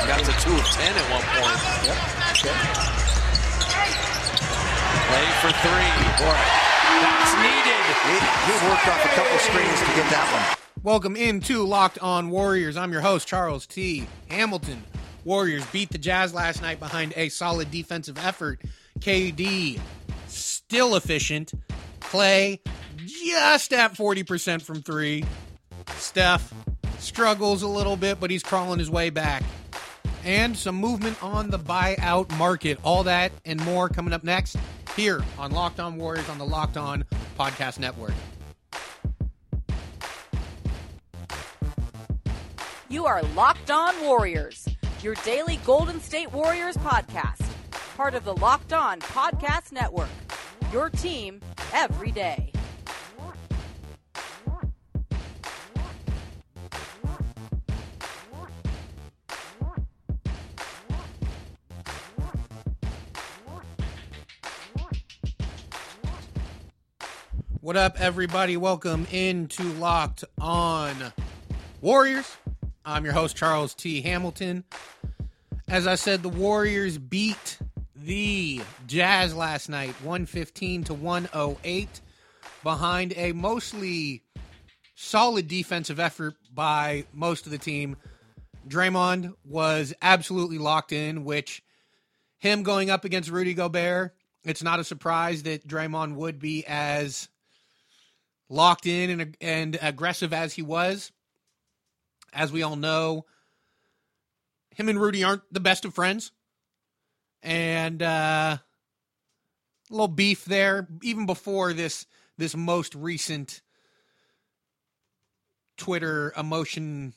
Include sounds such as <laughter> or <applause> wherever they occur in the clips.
Got to two of ten at one point. Yep. Play for three. Boy, that's needed. He, he worked off a couple screens to get that one. Welcome into Locked On Warriors. I'm your host, Charles T. Hamilton. Warriors beat the Jazz last night behind a solid defensive effort. KD still efficient. Klay just at 40% from three. Steph struggles a little bit, but he's crawling his way back. And some movement on the buyout market. All that and more coming up next here on Locked On Warriors on the Locked On Podcast Network. You are Locked On Warriors, your daily Golden State Warriors podcast, part of the Locked On Podcast Network. Your team every day. What up, everybody? Welcome into Locked On Warriors. I'm your host, Charles T. Hamilton. As I said, the Warriors beat the Jazz last night, 115 to 108, behind a mostly solid defensive effort by most of the team. Draymond was absolutely locked in, which him going up against Rudy Gobert, it's not a surprise that Draymond would be as locked in and, and aggressive as he was. As we all know, him and Rudy aren't the best of friends. And uh, a little beef there, even before this this most recent Twitter emotion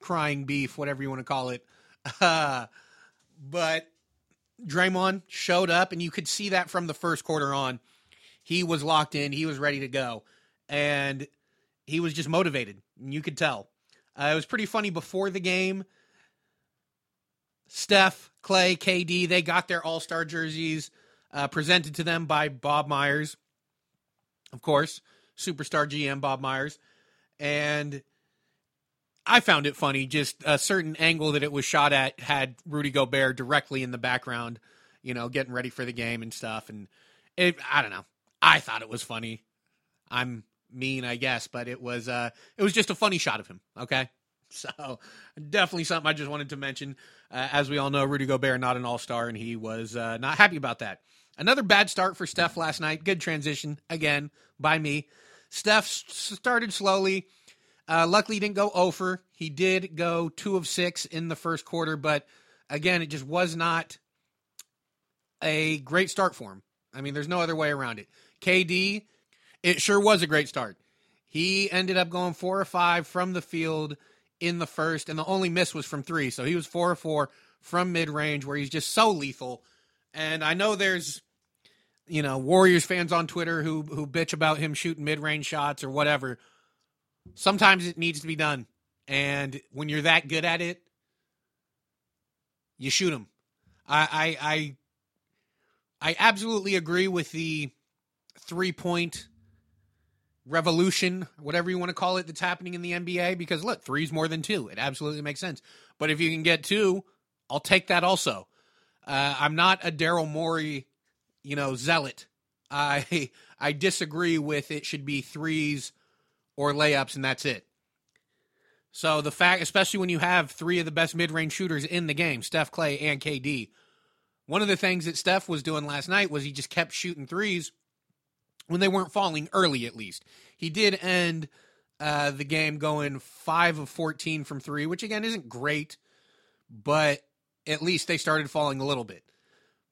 crying beef, whatever you want to call it. Uh, <laughs> but Draymond showed up, and you could see that from the first quarter on. He was locked in, he was ready to go and he was just motivated. And you could tell. Uh, it was pretty funny before the game. Steph, Klay, KD, they got their All Star jerseys uh, presented to them by Bob Myers, of course, superstar GM Bob Myers. And I found it funny, just a certain angle that it was shot at had Rudy Gobert directly in the background, you know, getting ready for the game and stuff. And it, I don't know. I thought it was funny. I'm mean, I guess, but it was uh it was just a funny shot of him. Okay, <laughs> so definitely something I just wanted to mention. Uh, as we all know, Rudy Gobert not an All Star, and he was uh, not happy about that. Another bad start for Steph last night. Good transition again by me. Steph started slowly. Uh, luckily, didn't go over. He did go two of six in the first quarter, but again, it just was not a great start for him. I mean, there's no other way around it. KD it sure was a great start. He ended up going four or five from the field in the first, and the only miss was from three. So he was four or four from mid range, where he's just so lethal. And I know there's, you know, Warriors fans on Twitter who who bitch about him shooting mid range shots or whatever. Sometimes it needs to be done, and when you're that good at it, you shoot them. I I I, I absolutely agree with the three point revolution, whatever you want to call it, that's happening in the NBA. Because look, three's more than two. It absolutely makes sense. But if you can get two, I'll take that also. Uh, I'm not a Daryl Morey, you know, zealot. I I disagree with it should be threes or layups and that's it. So the fact, especially when you have three of the best mid-range shooters in the game, Steph, Klay, and KD. One of the things that Steph was doing last night was he just kept shooting threes when they weren't falling early, at least. He did end uh, the game going 5 of 14 from three, which again isn't great, but at least they started falling a little bit.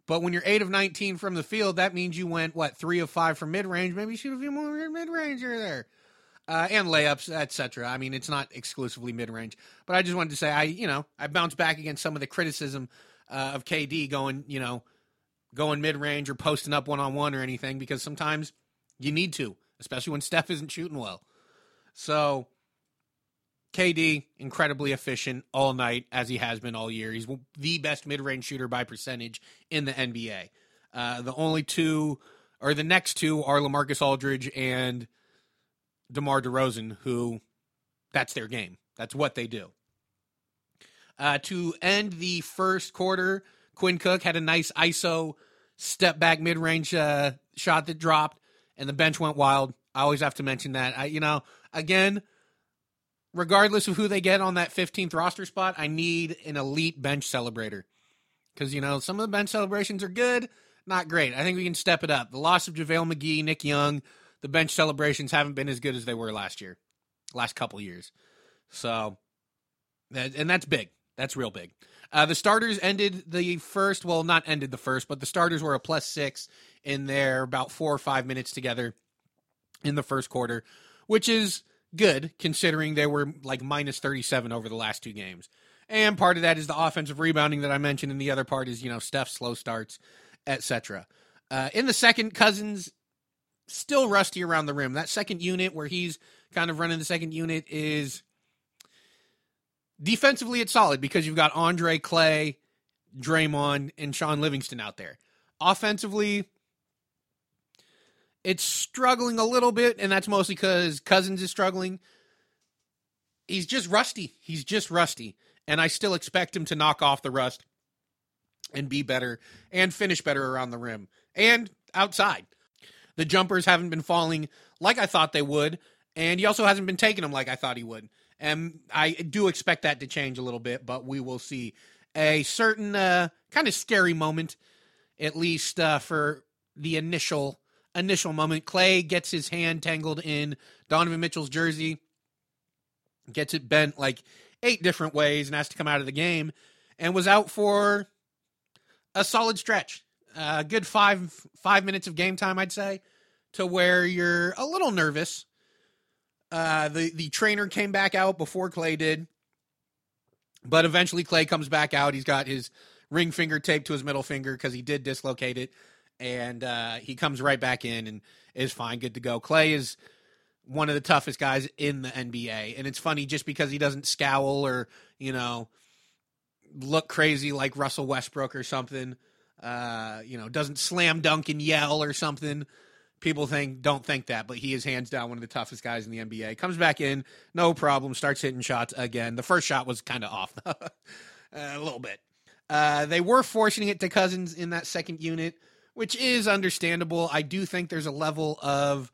But when you're 8 of 19 from the field, that means you went, what, 3 of 5 from mid range? Maybe shoot a few more mid range here there. Uh, and layups, etc. I mean, it's not exclusively mid range, but I just wanted to say I, you know, I bounced back against some of the criticism uh, of KD going, you know, going mid range or posting up one on one or anything because sometimes you need to, especially when Steph isn't shooting well. So KD incredibly efficient all night as he has been all year. He's the best mid range shooter by percentage in the NBA. Uh, the only two or the next two are LaMarcus Aldridge and DeMar DeRozan, who that's their game. That's what they do. Uh, to end the first quarter, Quinn Cook had a nice ISO step back mid range uh, shot that dropped, and the bench went wild. I always have to mention that. I, you know, again, regardless of who they get on that 15th roster spot, I need an elite bench celebrator. Because, you know, some of the bench celebrations are good, not great. I think we can step it up. The loss of JaVale McGee, Nick Young, the bench celebrations haven't been as good as they were last year, last couple years. So, and that's big. That's real big. Uh, the starters ended the first, well, not ended the first, but the starters were a plus six in there, about four or five minutes together in the first quarter, which is good considering they were like minus 37 over the last two games. And part of that is the offensive rebounding that I mentioned, and the other part is, you know, Steph slow starts, etc. Uh, in the second, Cousins still rusty around the rim. That second unit where he's kind of running the second unit is defensively it's solid because you've got Andre Klay, Draymond, and Shaun Livingston out there. Offensively, it's struggling a little bit, and that's mostly because Cousins is struggling. He's just rusty. He's just rusty. And I still expect him to knock off the rust and be better and finish better around the rim and outside. The jumpers haven't been falling like I thought they would, and he also hasn't been taking them like I thought he would. And I do expect that to change a little bit, but we will see. A certain uh, kind of scary moment, at least uh, for the initial initial moment. Klay gets his hand tangled in Donovan Mitchell's jersey, gets it bent like eight different ways, and has to come out of the game, and was out for a solid stretch. A good five five minutes of game time, I'd say, to where you're a little nervous uh, the the trainer came back out before Klay did, but eventually Klay comes back out. He's got his ring finger taped to his middle finger because he did dislocate it, and uh, he comes right back in and is fine, good to go. Klay is one of the toughest guys in the NBA, and it's funny just because he doesn't scowl or you know look crazy like Russell Westbrook or something. Uh, you know, doesn't slam dunk and yell or something people think don't think that, but he is hands down one of the toughest guys in the NBA. Comes back in, no problem, starts hitting shots again. The first shot was kind of off <laughs> a little bit. Uh, they were forcing it to Cousins in that second unit, which is understandable. I do think there's a level of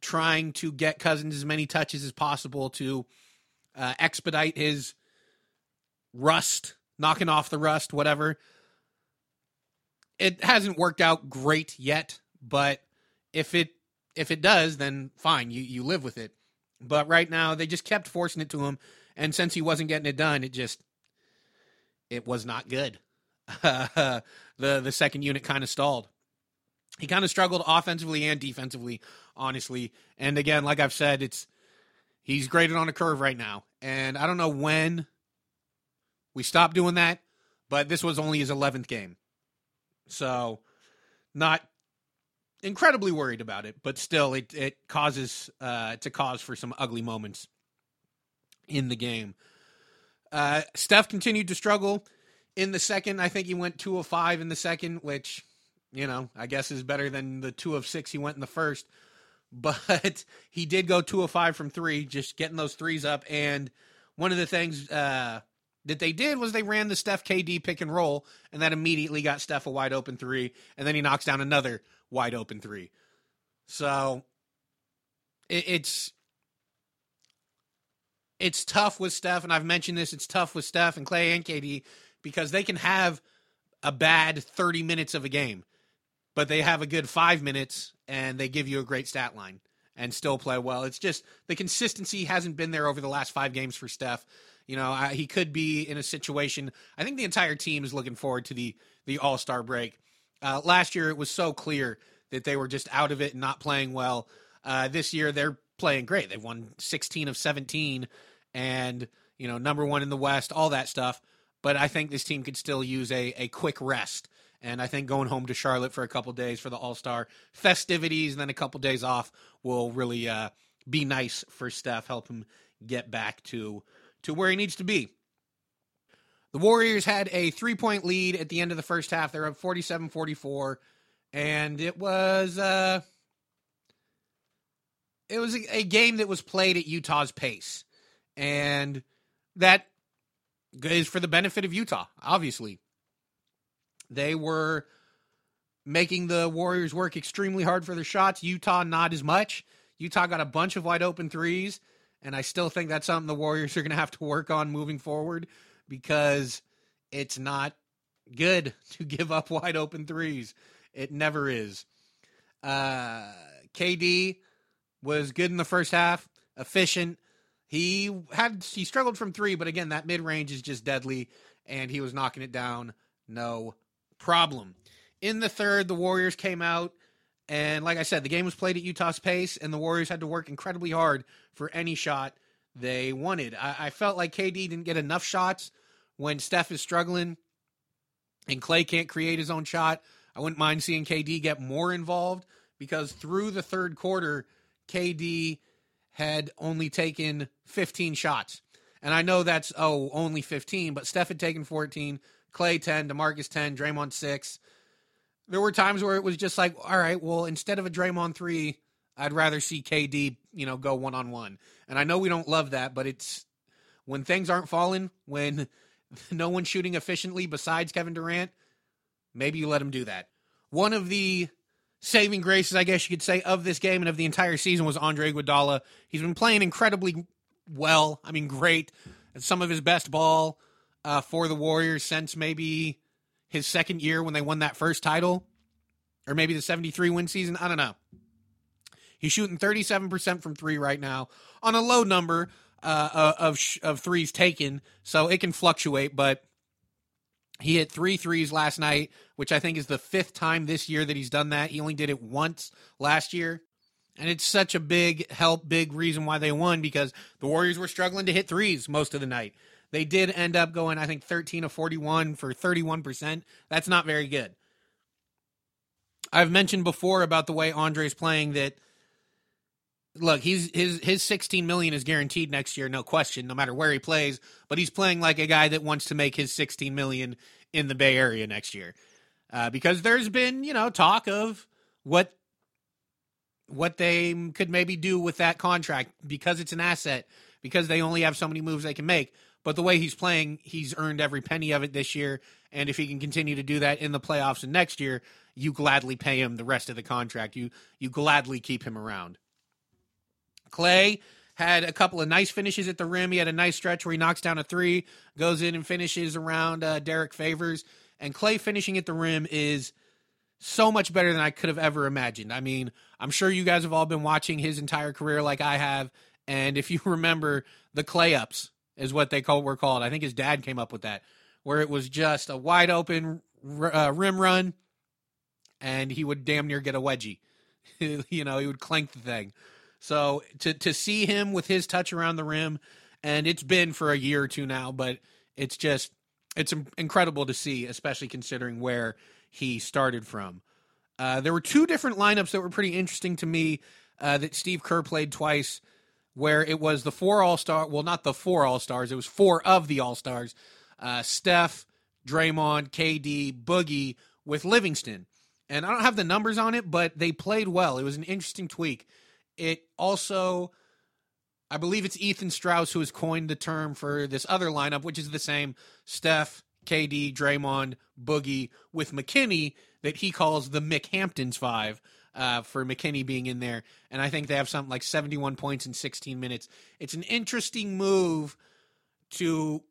trying to get Cousins as many touches as possible to uh, expedite his rust, knocking off the rust, whatever. It hasn't worked out great yet, but if it if it does, then fine, you you live with it. But right now, they just kept forcing it to him, and since he wasn't getting it done, it just it was not good. <laughs> the the second unit kind of stalled. He kind of struggled offensively and defensively, honestly. And again, like I've said, it's he's graded on a curve right now, and I don't know when we stop doing that, but this was only his 11th game, so not incredibly worried about it, but still, it it causes uh, it's a cause for some ugly moments in the game. Uh, Steph continued to struggle in the second. I think he went two of five in the second, which you know I guess is better than the two of six he went in the first. But <laughs> he did go two of five from three, just getting those threes up. And one of the things uh, that they did was they ran the Steph KD pick and roll, and that immediately got Steph a wide open three, and then he knocks down another wide open three. So it, it's it's tough with Steph, and I've mentioned this. It's tough with Steph and Klay and KD because they can have a bad thirty minutes of a game, but they have a good five minutes and they give you a great stat line and still play well. It's just the consistency hasn't been there over the last five games for Steph. You know, I, he could be in a situation. I think the entire team is looking forward to the the All Star break. Uh, last year, it was so clear that they were just out of it and not playing well. Uh, this year, they're playing great. They've won 16 of 17, and you know, number one in the West, all that stuff. But I think this team could still use a, a quick rest. And I think going home to Charlotte for a couple days for the All Star festivities and then a couple days off will really uh, be nice for Steph, help him get back to to where he needs to be. The Warriors had a three point lead at the end of the first half. They're up 47 44. And it was uh, it was a, a game that was played at Utah's pace. And that is for the benefit of Utah, obviously. They were making the Warriors work extremely hard for their shots. Utah, not as much. Utah got a bunch of wide open threes, and I still think that's something the Warriors are going to have to work on moving forward because it's not good <laughs> to give up wide open threes. It never is. Uh, KD was good in the first half, efficient. He had he struggled from three, but again, that mid range is just deadly, and he was knocking it down, no problem. In the third, the Warriors came out, and like I said, the game was played at Utah's pace, and the Warriors had to work incredibly hard for any shot they wanted. I, I felt like KD didn't get enough shots when Steph is struggling, and Klay can't create his own shot. I wouldn't mind seeing KD get more involved because through the third quarter, KD had only taken 15 shots. And I know that's, oh, only 15, but Steph had taken 14, Klay 10, DeMarcus 10, Draymond 6. There were times where it was just like, all right, well, instead of a Draymond 3, I'd rather see KD, you know, go one on one. And I know we don't love that, but it's when things aren't falling, when <laughs> no one's shooting efficiently besides Kevin Durant, maybe you let him do that. One of the saving graces, I guess you could say, of this game and of the entire season was Andre Iguodala. He's been playing incredibly well. I mean, great. Some of his best ball uh, for the Warriors since maybe his second year when they won that first title, or maybe the 73 win season. I don't know. He's shooting 37% from three right now on a low number uh, of of threes taken, so it can fluctuate. But he hit three threes last night, which I think is the fifth time this year that he's done that. He only did it once last year. And it's such a big help, big reason why they won because the Warriors were struggling to hit threes most of the night. They did end up going, I think, 13 of 41 for 31%. That's not very good. I've mentioned before about the way Andre's playing that look, he's his his 16 million is guaranteed next year, no question, no matter where he plays. But he's playing like a guy that wants to make his 16 million in the Bay Area next year, uh, because there's been you know talk of what what they could maybe do with that contract because it's an asset because they only have so many moves they can make. But the way he's playing, he's earned every penny of it this year. And if he can continue to do that in the playoffs and next year, you gladly pay him the rest of the contract. You you gladly keep him around. Klay had a couple of nice finishes at the rim. He had a nice stretch where he knocks down a three, goes in and finishes around uh, Derrick Favors. And Klay finishing at the rim is so much better than I could have ever imagined. I mean, I'm sure you guys have all been watching his entire career like I have. And if you <laughs> remember, the clay ups is what they call, were called. I think his dad came up with that, where it was just a wide open uh, rim run, and he would damn near get a wedgie. <laughs> you know, he would clank the thing. So to to see him with his touch around the rim, and it's been for a year or two now, but it's just it's incredible to see, especially considering where he started from. Uh, there were two different lineups that were pretty interesting to me uh, that Steve Kerr played twice, where it was the four All Star, well, not the four All Stars, it was four of the All Stars, uh, Steph, Draymond, KD, Boogie with Livingston. And I don't have the numbers on it, but they played well. It was an interesting tweak. It also, I believe it's Ethan Strauss who has coined the term for this other lineup, which is the same Steph, KD, Draymond, Boogie with McKinnie that he calls the Mick Hamptons five. Uh, for McKinnie being in there, and I think they have something like 71 points in 16 minutes. It's an interesting move to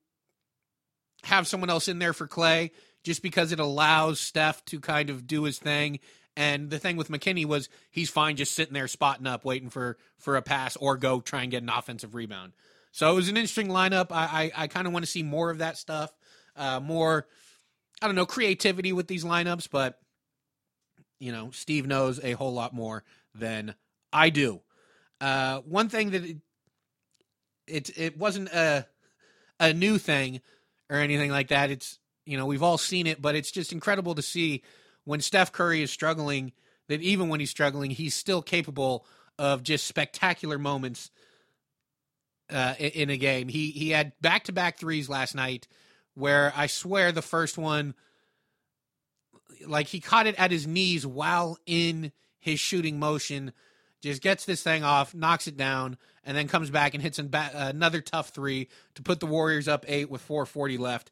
have someone else in there for Klay just because it allows Steph to kind of do his thing and the thing with McKinnie was he's fine just sitting there spotting up, waiting for for a pass or go try and get an offensive rebound. So it was an interesting lineup. I I, I kind of want to see more of that stuff, uh, more I don't know creativity with these lineups, but you know Steve knows a whole lot more than I do. Uh, one thing that it, it it wasn't a a new thing or anything like that. It's you know we've all seen it, but it's just incredible to see when Steph Curry is struggling that even when he's struggling, he's still capable of just spectacular moments uh, in a game. He he had back to back threes last night, where I swear the first one, like he caught it at his knees while in his shooting motion, just gets this thing off, knocks it down, and then comes back and hits another tough three to put the Warriors up eight with 4:40 left,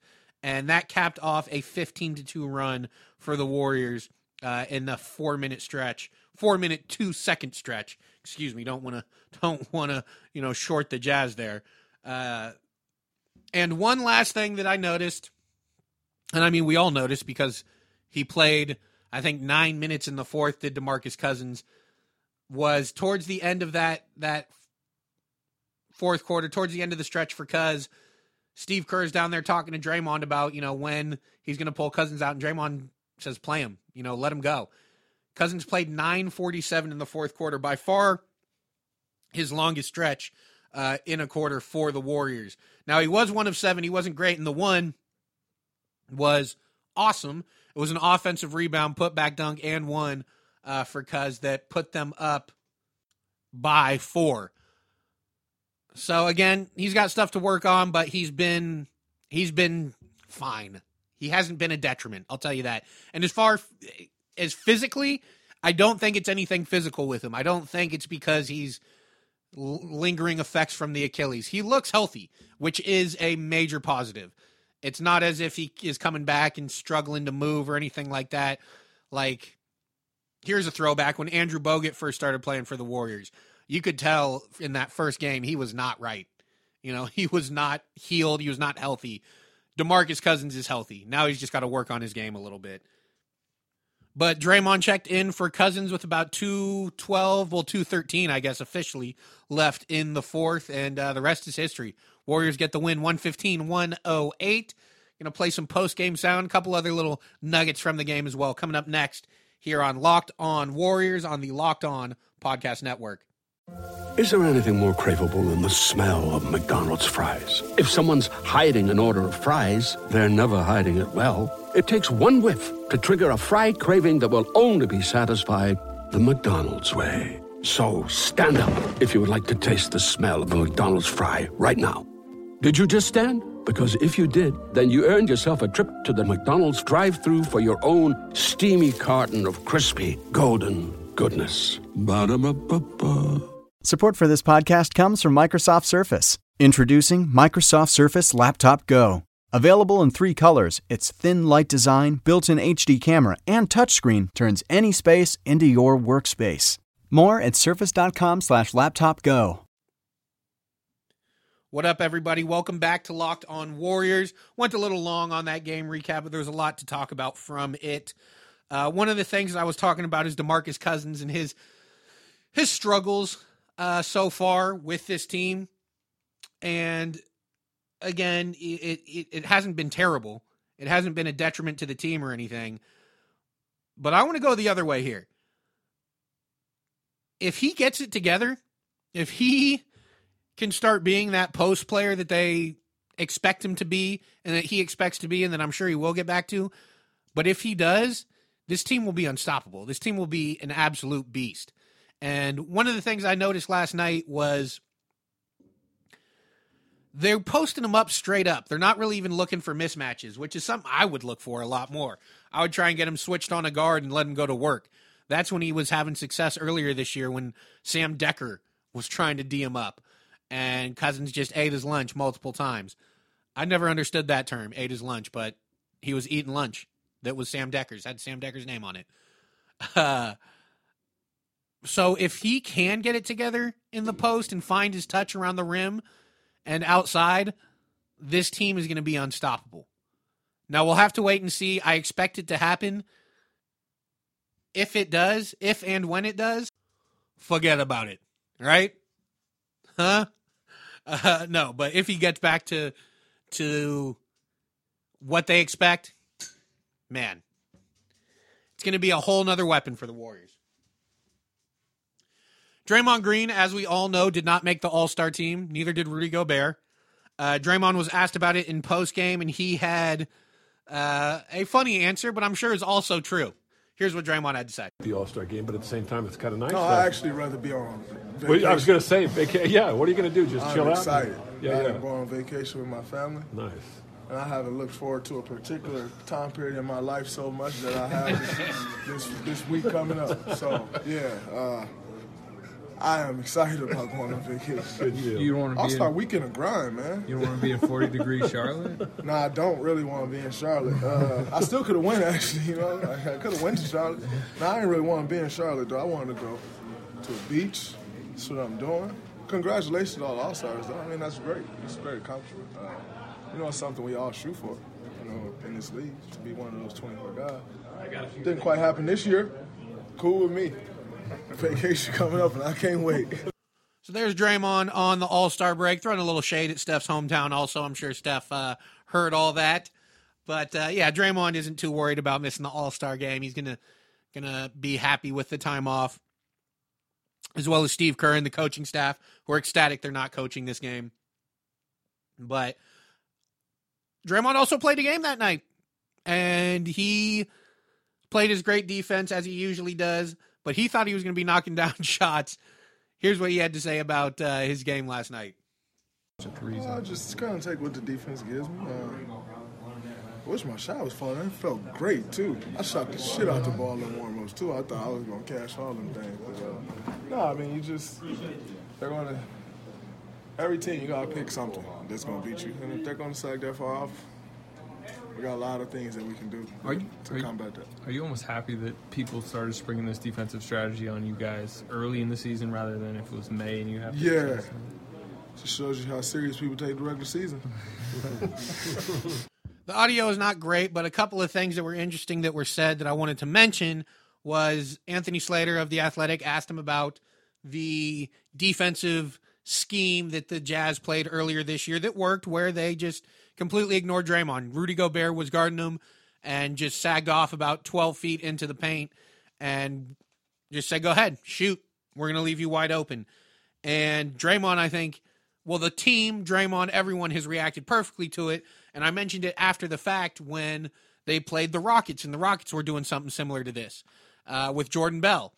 and that capped off a 15 to two run for the Warriors uh, in the four minute stretch, four minute two second stretch. Excuse me, don't want to <laughs> don't want to you know short the Jazz there. Uh, and one last thing that I noticed, and I mean we all noticed because he played I think nine minutes in the fourth. Did DeMarcus Cousins was towards the end of that that fourth quarter, towards the end of the stretch for Cuz. Steve Kerr's down there talking to Draymond about, you know, when he's going to pull Cousins out. And Draymond says, play him, you know, let him go. Cousins played 947 in the fourth quarter, by far his longest stretch uh, in a quarter for the Warriors. Now, he was one of seven. He wasn't great. And the one was awesome. It was an offensive rebound, put back dunk, and one uh, for Cuz that put them up by four. So again, he's got stuff to work on, but he's been he's been fine. He hasn't been a detriment, I'll tell you that. And as far as physically, I don't think it's anything physical with him. I don't think it's because he's lingering effects from the Achilles. He looks healthy, which is a major positive. It's not as if he is coming back and struggling to move or anything like that. Like, here's a throwback when Andrew Bogut first started playing for the Warriors you could tell in that first game he was not right. You know, <laughs> he was not healed. He was not healthy. DeMarcus Cousins is healthy. Now he's just got to work on his game a little bit. But Draymond checked in for Cousins with about 212, well, 213, I guess, officially left in the fourth. And uh, the rest is history. Warriors get the win 115 108. Going to play some post game sound, couple other little nuggets from the game as well. Coming up next here on Locked On Warriors on the Locked On Podcast Network. Is there anything more craveable than the smell of McDonald's fries? If someone's hiding an order of fries, they're never hiding it well. It takes one whiff to trigger a fry craving that will only be satisfied the McDonald's way. So stand up if you would like to taste the smell of a McDonald's fry right now. Did you just stand? Because if you did, then you earned yourself a trip to the McDonald's drive through for your own steamy carton of crispy, golden goodness. Ba-da-ba-ba-ba. Support for this podcast comes from Microsoft Surface. Introducing Microsoft Surface Laptop Go. Available in three colors, its thin, light design, built in HD camera, and touchscreen turns any space into your workspace. More at surface.com/slash laptop go. What up, everybody? Welcome back to Locked On Warriors. Went a little long on that game recap, but there was a lot to talk about from it. Uh, one of the things I was talking about is DeMarcus Cousins and his his struggles uh, so far with this team, and again, it, it it hasn't been terrible. It hasn't been a detriment to the team or anything. But I want to go the other way here. If he gets it together, if he can start being that post player that they expect him to be and that he expects to be and that I'm sure he will get back to, but if he does, this team will be unstoppable. This team will be an absolute beast. And one of the things I noticed last night was they're posting them up straight up. They're not really even looking for mismatches, which is something I would look for a lot more. I would try and get him switched on a guard and let him go to work. That's when he was having success earlier this year when Sam Dekker was trying to D him up and Cousins just ate his lunch multiple times. I never understood that term, ate his lunch, but he was eating lunch that was Sam Dekker's, had Sam Dekker's name on it. Uh, <laughs> so if he can get it together in the post and find his touch around the rim and outside, this team is going to be unstoppable. Now we'll have to wait and see. I expect it to happen. If it does, if and when it does, forget about it. Right? Huh? <laughs> Uh, no, but if he gets back to to what they expect, man, it's going to be a whole nother weapon for the Warriors. Draymond Green, as we all know, did not make the All Star team. Neither did Rudy Gobert. Uh, Draymond was asked about it in post game, and he had uh, a funny answer, but I'm sure it's also true. Here's what Draymond had to say. The All Star game, but at the same time, it's kind of nice. No, I actually rather be on. Well, I was going to say, vaca- yeah. What are you going to do? Just I'm chill out? excited. Yeah, I yeah. go on vacation with my family. Nice. And I haven't looked forward to a particular time period in my life so much that I have this, this, this week coming up. So, yeah, uh, I am excited about going on vacation. You don't want to I'll be start in, weekend of grind, man. you don't want to be in 40 degree Charlotte. <laughs> No, I don't really want to be in Charlotte. Uh, I still could have went actually, you know. I, I could have went to Charlotte. No, I didn't really want to be in Charlotte though. I wanted to go to a beach. That's what I'm doing. Congratulations to all the All Stars though. I mean that's great. It's a great accomplishment. Uh, you know, it's something we all shoot for. You know, in this league to be one of those 24 guys. Didn't quite happen this year. Cool with me. Vacation coming up and I can't wait. So there's Draymond on the All Star break, throwing a little shade at Steph's hometown. Also, I'm sure Steph uh, heard all that. But uh, yeah, Draymond isn't too worried about missing the All Star game. He's gonna gonna be happy with the time off, as well as Steve Kerr and the coaching staff, who are ecstatic they're not coaching this game. But Draymond also played a game that night, and he played his great defense as he usually does. But he thought he was going to be knocking down <laughs> shots. Here's what he had to say about uh, his game last night. I just kind of take what the defense gives me. Uh, I wish my shot was falling. It felt great too. I shot the shit out the ball in warm-ups too. I thought I was gonna cash all them things. But, uh, no, I mean you just they're gonna every team you gotta pick something that's gonna beat you, and if they're gonna sag that far off, we got a lot of things that we can do Are you, to are, you, combat that. are you almost happy that people started springing this defensive strategy on you guys early in the season rather than if it was May and you have to Yeah. adjust? Just shows you how serious people take the regular season. <laughs> The audio is not great, but a couple of things that were interesting that were said that I wanted to mention was Anthony Slater of The Athletic asked him about the defensive scheme that the Jazz played earlier this year that worked, where they just completely ignored Draymond. Rudy Gobert was guarding him and just sagged off about 12 feet into the paint and just said, go ahead, shoot. We're going to leave you wide open. And Draymond, I think, well, the team, Draymond, everyone has reacted perfectly to it. And I mentioned it after the fact when they played the Rockets, and the Rockets were doing something similar to this uh, with Jordan Bell.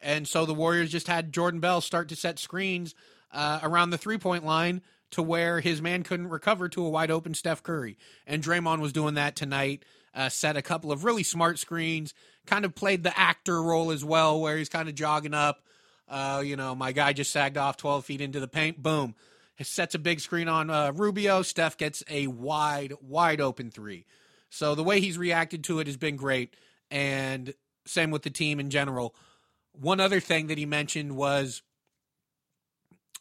And so the Warriors just had Jordan Bell start to set screens uh, around the three point line to where his man couldn't recover to a wide open Steph Curry. And Draymond was doing that tonight, uh, set a couple of really smart screens, kind of played the actor role as well, where he's kind of jogging up. Uh, you know, my guy just sagged off 12 feet into the paint. Boom. Sets a big screen on uh, Rubio. Steph gets a wide, wide open three. So the way he's reacted to it has been great. And same with the team in general. One other thing that he mentioned was,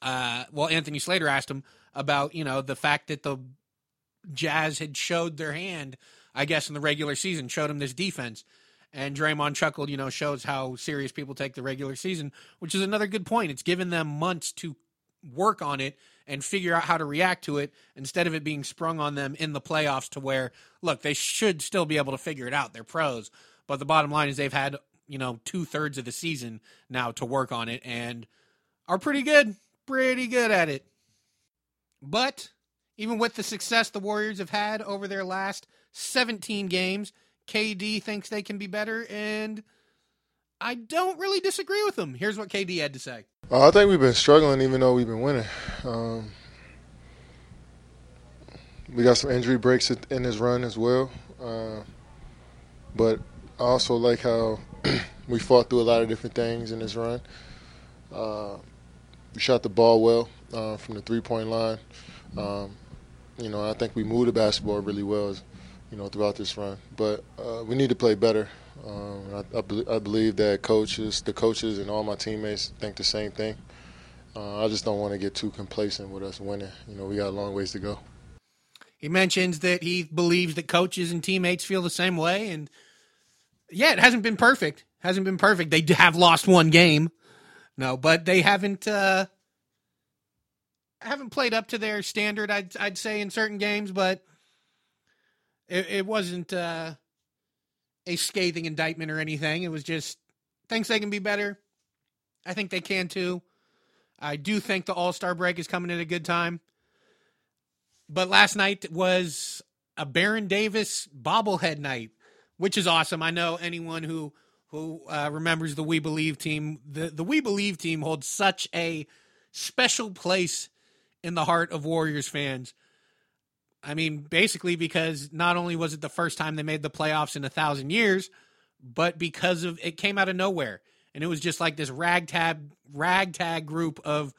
uh, well, Anthony Slater asked him about, you know, the fact that the Jazz had showed their hand, I guess, in the regular season, showed him this defense. And Draymond chuckled, you know, shows how serious people take the regular season, which is another good point. It's given them months to work on it and figure out how to react to it instead of it being sprung on them in the playoffs to where, look, they should still be able to figure it out. They're pros. But the bottom line is they've had, you know, two thirds of the season now to work on it and are pretty good, pretty good at it. But even with the success the Warriors have had over their last 17 games, KD thinks they can be better, and I don't really disagree with him. Here's what KD had to say. Uh, I think we've been struggling even though we've been winning. Um, we got some injury breaks in this run as well. Uh, but I also like how <clears throat> we fought through a lot of different things in this run. Uh, we shot the ball well uh, from the three-point line. Um, you know, I think we moved the basketball really well, you know, throughout this run. But uh, we need to play better. Um, I, I, be- I, believe that coaches, the coaches, and all my teammates think the same thing. Uh, I just don't want to get too complacent with us winning. You know, we got a long ways to go. He mentions that he believes that coaches and teammates feel the same way, and yeah, it hasn't been perfect. Hasn't been perfect. They have lost one game, no, but they haven't uh, haven't played up to their standard. I'd I'd say in certain games, but it, it wasn't uh, a scathing indictment or anything. It was just thinks they can be better. I think they can too. I do think the All Star break is coming at a good time. but last night was a Baron Davis bobblehead night, which is awesome. I know anyone who who uh, remembers the We Believe team. The the We Believe team holds such a special place in the heart of Warriors fans. I mean, basically because not only was it the first time they made the playoffs in a thousand years, but because of it came out of nowhere, and it was just like this ragtag ragtag group of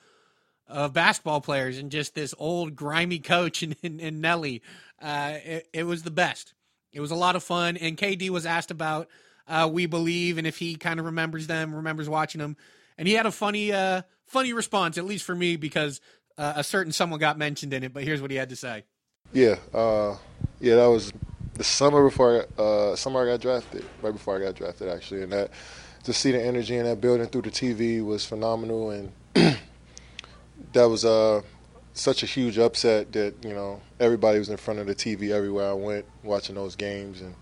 of basketball players and just this old grimy coach and, and, and Nelly. Uh, it, it, was the best. It was a lot of fun. And KD was asked about uh, We Believe and if he kind of remembers them, remembers watching them. And he had a funny, uh, funny response, at least for me, because uh, a certain someone got mentioned in it. But here's what he had to say. Yeah, uh, yeah, that was the summer before uh, summer I got drafted, right before I got drafted actually, and that to see the energy in that building through the TV was phenomenal, and <clears throat> that was uh, such a huge upset that you know everybody was in front of the TV everywhere I went watching those games, and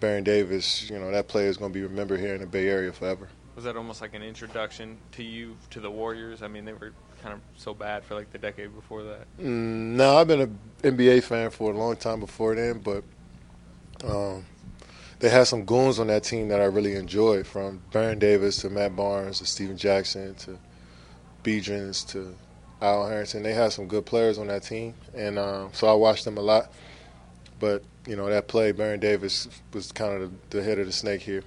Baron Davis, you know that player is going to be remembered here in the Bay Area forever. Was that almost like an introduction to you to the Warriors? I mean, they were kind of so bad for like the decade before that. Mm, no, I've been an NBA fan for a long time before then, but um, they had some goons on that team that I really enjoyed, from Baron Davis to Matt Barnes to Stephen Jackson to Biedrins to Al Harrington. They had some good players on that team, and um, so I watched them a lot. But you know that play, Baron Davis was kind of the, the head of the snake here.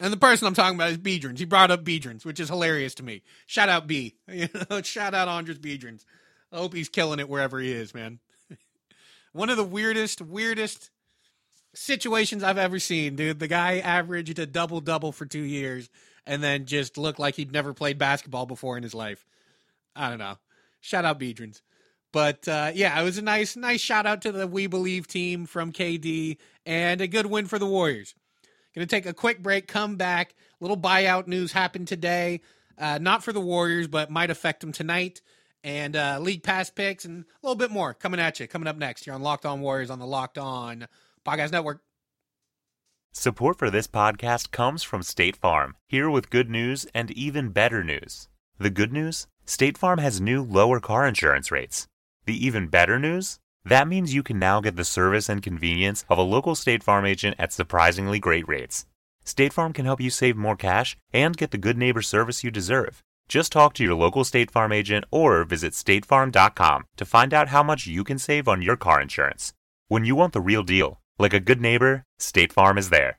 And the person I'm talking about is Biedrins. He brought up Biedrins, which is hilarious to me. Shout out B. <laughs> You know, shout out Andris Biedrins. I hope he's killing it wherever he is, man. <laughs> One of the weirdest, weirdest situations I've ever seen, dude. The guy averaged a double double for two years and then just looked like he'd never played basketball before in his life. I don't know. Shout out Biedrins. But uh, yeah, it was a nice, nice shout out to the We Believe team from KD and a good win for the Warriors. Going to take a quick break, come back. Little buyout news happened today. Uh, not for the Warriors, but might affect them tonight. And uh, league pass picks and a little bit more coming at you. Coming up next here on Locked On Warriors on the Locked On Podcast Network. Support for this podcast comes from State Farm, here with good news and even better news. The good news? State Farm has new lower car insurance rates. The even better news? That means you can now get the service and convenience of a local State Farm agent at surprisingly great rates. State Farm can help you save more cash and get the good neighbor service you deserve. Just talk to your local State Farm agent or visit statefarm.com to find out how much you can save on your car insurance. When you want the real deal, like a good neighbor, State Farm is there.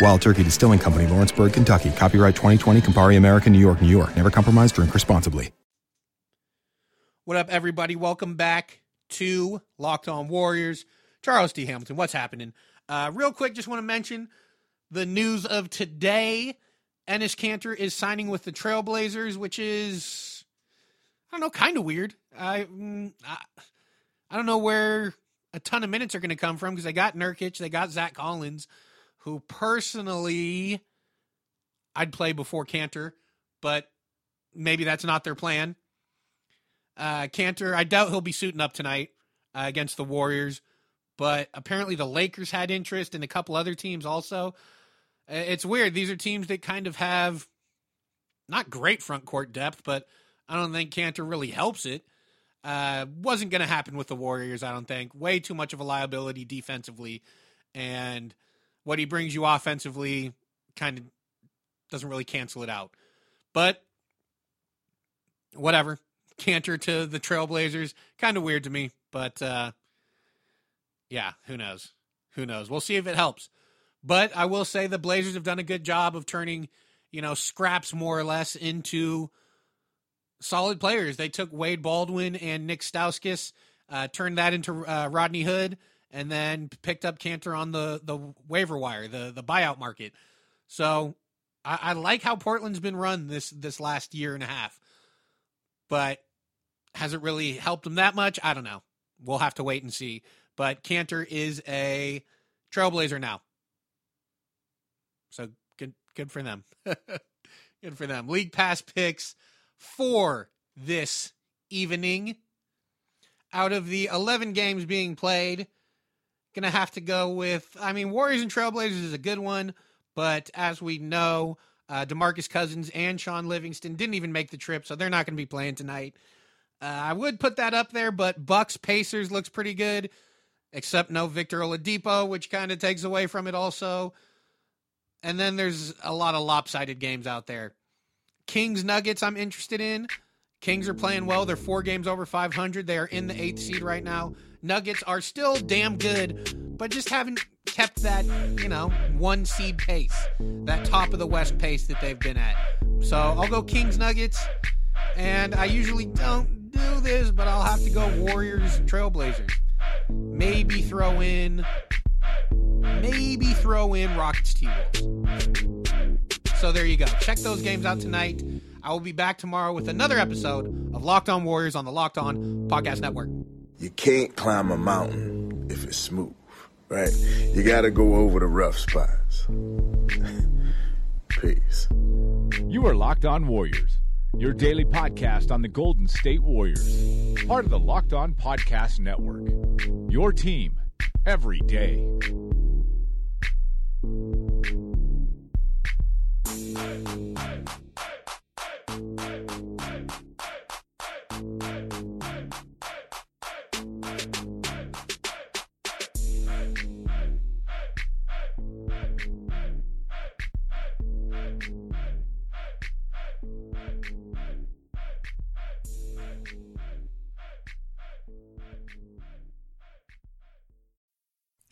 Wild Turkey Distilling Company, Lawrenceburg, Kentucky. Copyright 2020, Campari American, New York, New York. Never compromise, drink responsibly. What up, everybody? Welcome back to Locked On Warriors. Charles D. Hamilton, what's happening? Uh, real quick, just want to mention the news of today. Enes Kanter is signing with the Trailblazers, which is I don't know, kind of weird. I, mm, I I don't know where a ton of minutes are going to come from because they got Nurkic, they got Zach Collins, who personally I'd play before Kanter, but maybe that's not their plan. Uh, Kanter, I doubt he'll be suiting up tonight uh, against the Warriors, but apparently the Lakers had interest and a couple other teams also. It's weird. These are teams that kind of have not great front court depth, but I don't think Kanter really helps it. Uh, wasn't going to happen with the Warriors, I don't think. Way too much of a liability defensively. And what he brings you offensively kind of doesn't really cancel it out. But whatever. Kanter to the Trailblazers, kind of weird to me. But uh, yeah, who knows? Who knows? We'll see if it helps. But I will say the Blazers have done a good job of turning, you know, scraps more or less into solid players. They took Wade Baldwin and Nik Stauskas, uh, turned that into uh, Rodney Hood, and then picked up Kanter on the the waiver wire, the the buyout market. So I, I like how Portland's been run this this last year and a half, but has it really helped them that much? I don't know. We'll have to wait and see. But Kanter is a Trailblazer now. So good Good for them. <laughs> Good for them. League pass picks for this evening. Out of the 11 games being played, gonna have to go with. I mean, Warriors and Trailblazers is a good one, but as we know, uh, DeMarcus Cousins and Shaun Livingston didn't even make the trip, so they're not gonna be playing tonight. Uh, I would put that up there, but Bucks Pacers looks pretty good, except no Victor Oladipo, which kind of takes away from it also. And then there's a lot of lopsided games out there. Kings Nuggets, I'm interested in. Kings are playing well. They're four games over 500. They are in the eighth seed right now. Nuggets are still damn good, but just haven't kept that, you know, one seed pace, that top of the West pace that they've been at. So I'll go Kings Nuggets. And I usually don't do this, but I'll have to go Warriors Trailblazers. Maybe throw in, maybe throw in Rockets T Wolves. So there you go. Check those games out tonight. I will be back tomorrow with another episode of Locked On Warriors on the Locked On Podcast Network. You can't climb a mountain if it's smooth, right? You got to go over the rough spots. <laughs> Peace. You are Locked On Warriors, your daily podcast on the Golden State Warriors, part of the Locked On Podcast Network. Your team every day. Hey,